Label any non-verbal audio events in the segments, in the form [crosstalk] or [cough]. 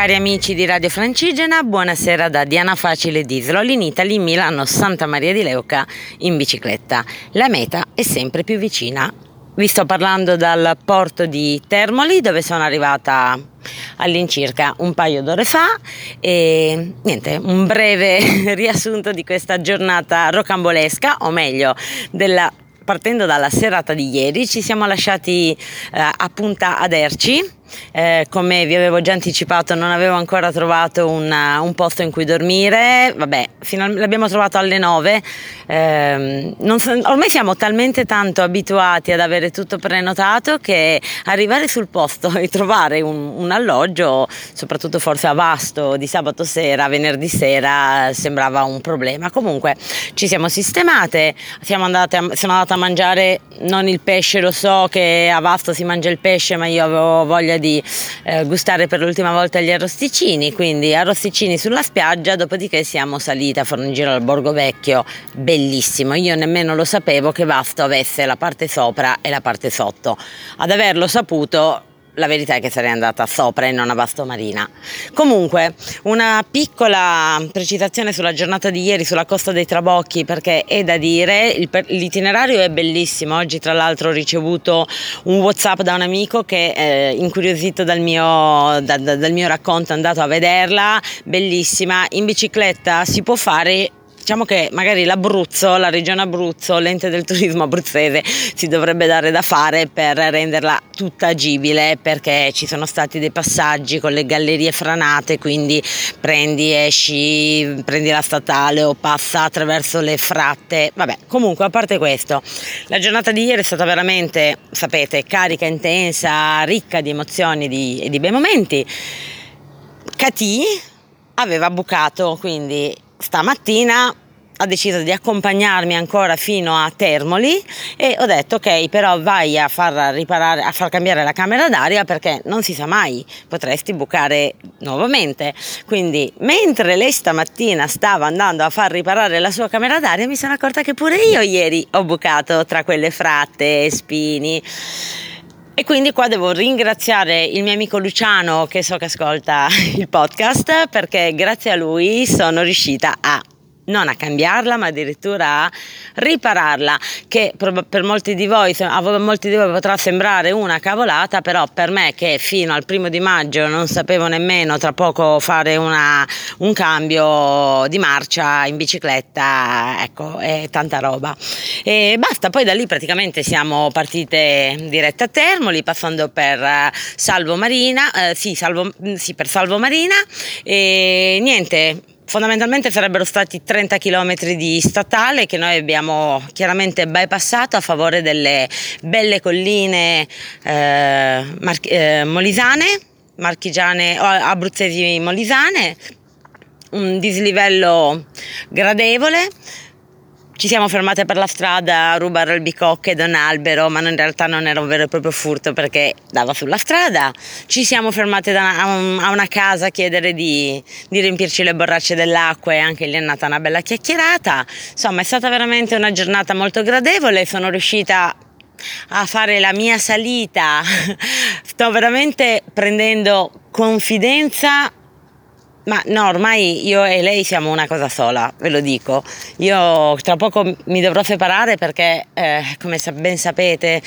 Cari amici di Radio Francigena, buonasera da Diana Facile d'Islo, in Italy, Milano, Santa Maria di Leuca in bicicletta. La meta è sempre più vicina. Vi sto parlando dal porto di Termoli dove sono arrivata all'incirca un paio d'ore fa e niente, un breve [laughs] riassunto di questa giornata rocambolesca, o meglio, della partendo dalla serata di ieri ci siamo lasciati eh, a Punta Aderci eh, come vi avevo già anticipato non avevo ancora trovato una, un posto in cui dormire, vabbè, final- l'abbiamo trovato alle 9, eh, so, ormai siamo talmente tanto abituati ad avere tutto prenotato che arrivare sul posto [laughs] e trovare un, un alloggio, soprattutto forse a Vasto di sabato sera, venerdì sera, sembrava un problema. Comunque ci siamo sistemate, siamo andate a, sono andata a mangiare non il pesce, lo so che a Vasto si mangia il pesce, ma io avevo voglia di eh, gustare per l'ultima volta gli arrosticini, quindi arrosticini sulla spiaggia, dopodiché siamo saliti a fare un giro al Borgo Vecchio, bellissimo, io nemmeno lo sapevo che Vasto avesse la parte sopra e la parte sotto, ad averlo saputo la verità è che sarei andata sopra e non a Vasto Marina. Comunque, una piccola precisazione sulla giornata di ieri sulla costa dei Trabocchi, perché è da dire, l'itinerario è bellissimo. Oggi, tra l'altro, ho ricevuto un WhatsApp da un amico che, eh, incuriosito dal mio, da, da, dal mio racconto, è andato a vederla. Bellissima. In bicicletta si può fare diciamo che magari l'Abruzzo, la regione Abruzzo, l'ente del turismo abruzzese si dovrebbe dare da fare per renderla tutta agibile perché ci sono stati dei passaggi con le gallerie franate, quindi prendi, esci, prendi la statale o passa attraverso le fratte. Vabbè, comunque a parte questo, la giornata di ieri è stata veramente, sapete, carica, intensa, ricca di emozioni e di, bei momenti. Cati aveva bucato, quindi stamattina ha deciso di accompagnarmi ancora fino a Termoli e ho detto ok però vai a far riparare a far cambiare la camera d'aria perché non si sa mai potresti bucare nuovamente. Quindi mentre lei stamattina stava andando a far riparare la sua camera d'aria mi sono accorta che pure io ieri ho bucato tra quelle fratte e spini. E quindi qua devo ringraziare il mio amico Luciano che so che ascolta il podcast perché grazie a lui sono riuscita a non a cambiarla, ma addirittura a ripararla, che per molti di voi, a molti di voi potrà sembrare una cavolata, però per me che fino al primo di maggio non sapevo nemmeno tra poco fare una, un cambio di marcia in bicicletta, ecco, è tanta roba. E basta, poi da lì praticamente siamo partite dirette a Termoli, passando per eh, Salvo Marina, eh, sì, Salvo, sì, per Salvo Marina, e niente, Fondamentalmente sarebbero stati 30 km di statale che noi abbiamo chiaramente bypassato a favore delle belle colline eh, mar- eh, molisane, marchigiane, abruzzesi molisane, un dislivello gradevole ci siamo fermate per la strada a rubare albicocche da un albero, ma in realtà non era un vero e proprio furto perché dava sulla strada. Ci siamo fermate a, un, a, una casa a chiedere di, di, riempirci le borracce dell'acqua e anche lì è nata una bella chiacchierata. Insomma, è stata veramente una giornata molto gradevole. Sono riuscita a fare la mia salita. [laughs] Sto veramente prendendo confidenza ma no, ormai io e lei siamo una cosa sola, ve lo dico. Io tra poco mi dovrò separare perché, eh, come ben sapete,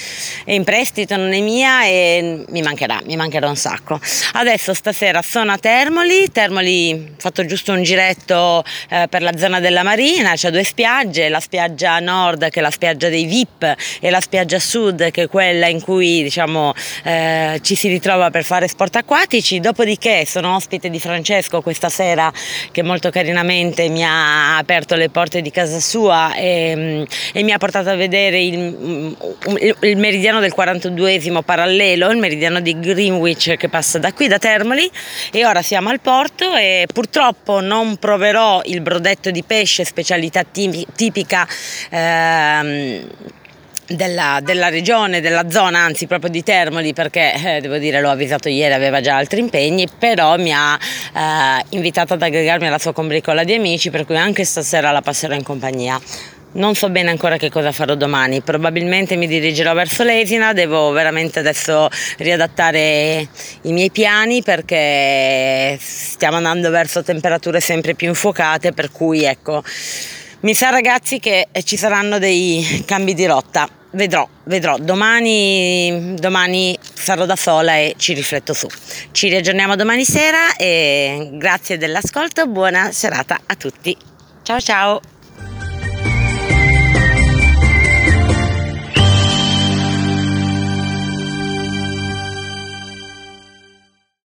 è in prestito, non è mia e mi mancherà, mi mancherà un sacco. Adesso stasera sono a Termoli, Termoli ho fatto giusto un giretto eh, per la zona della Marina, c'è due spiagge, la spiaggia nord che è la spiaggia dei VIP e la spiaggia sud che è quella in cui diciamo, eh, ci si ritrova per fare sport acquatici. Dopodiché sono ospite di Francesco questa sera che molto carinamente mi ha aperto le porte di casa sua e, e mi ha portato a vedere il, il, il meridiano del 42esimo parallelo, il meridiano di Greenwich che passa da qui, da Termoli. E ora siamo al porto e purtroppo non proverò il brodetto di pesce, specialità tipica ehm, della, della, regione, della zona, anzi proprio di Termoli, perché eh, devo dire l'ho avvisato ieri, aveva già altri impegni, però mi ha eh, invitato ad aggregarmi alla sua combricola di amici, per cui anche stasera la passerò in compagnia. non so bene ancora che cosa farò domani, probabilmente mi dirigerò verso l'Esina, devo veramente adesso riadattare i miei piani perché stiamo andando verso temperature sempre più infuocate, per cui ecco, mi sa ragazzi che ci saranno dei cambi di rotta. Vedrò, vedrò. Domani, domani sarò da sola e ci rifletto su. Ci riaggiorniamo domani sera e grazie dell'ascolto, buona serata a tutti. Ciao ciao!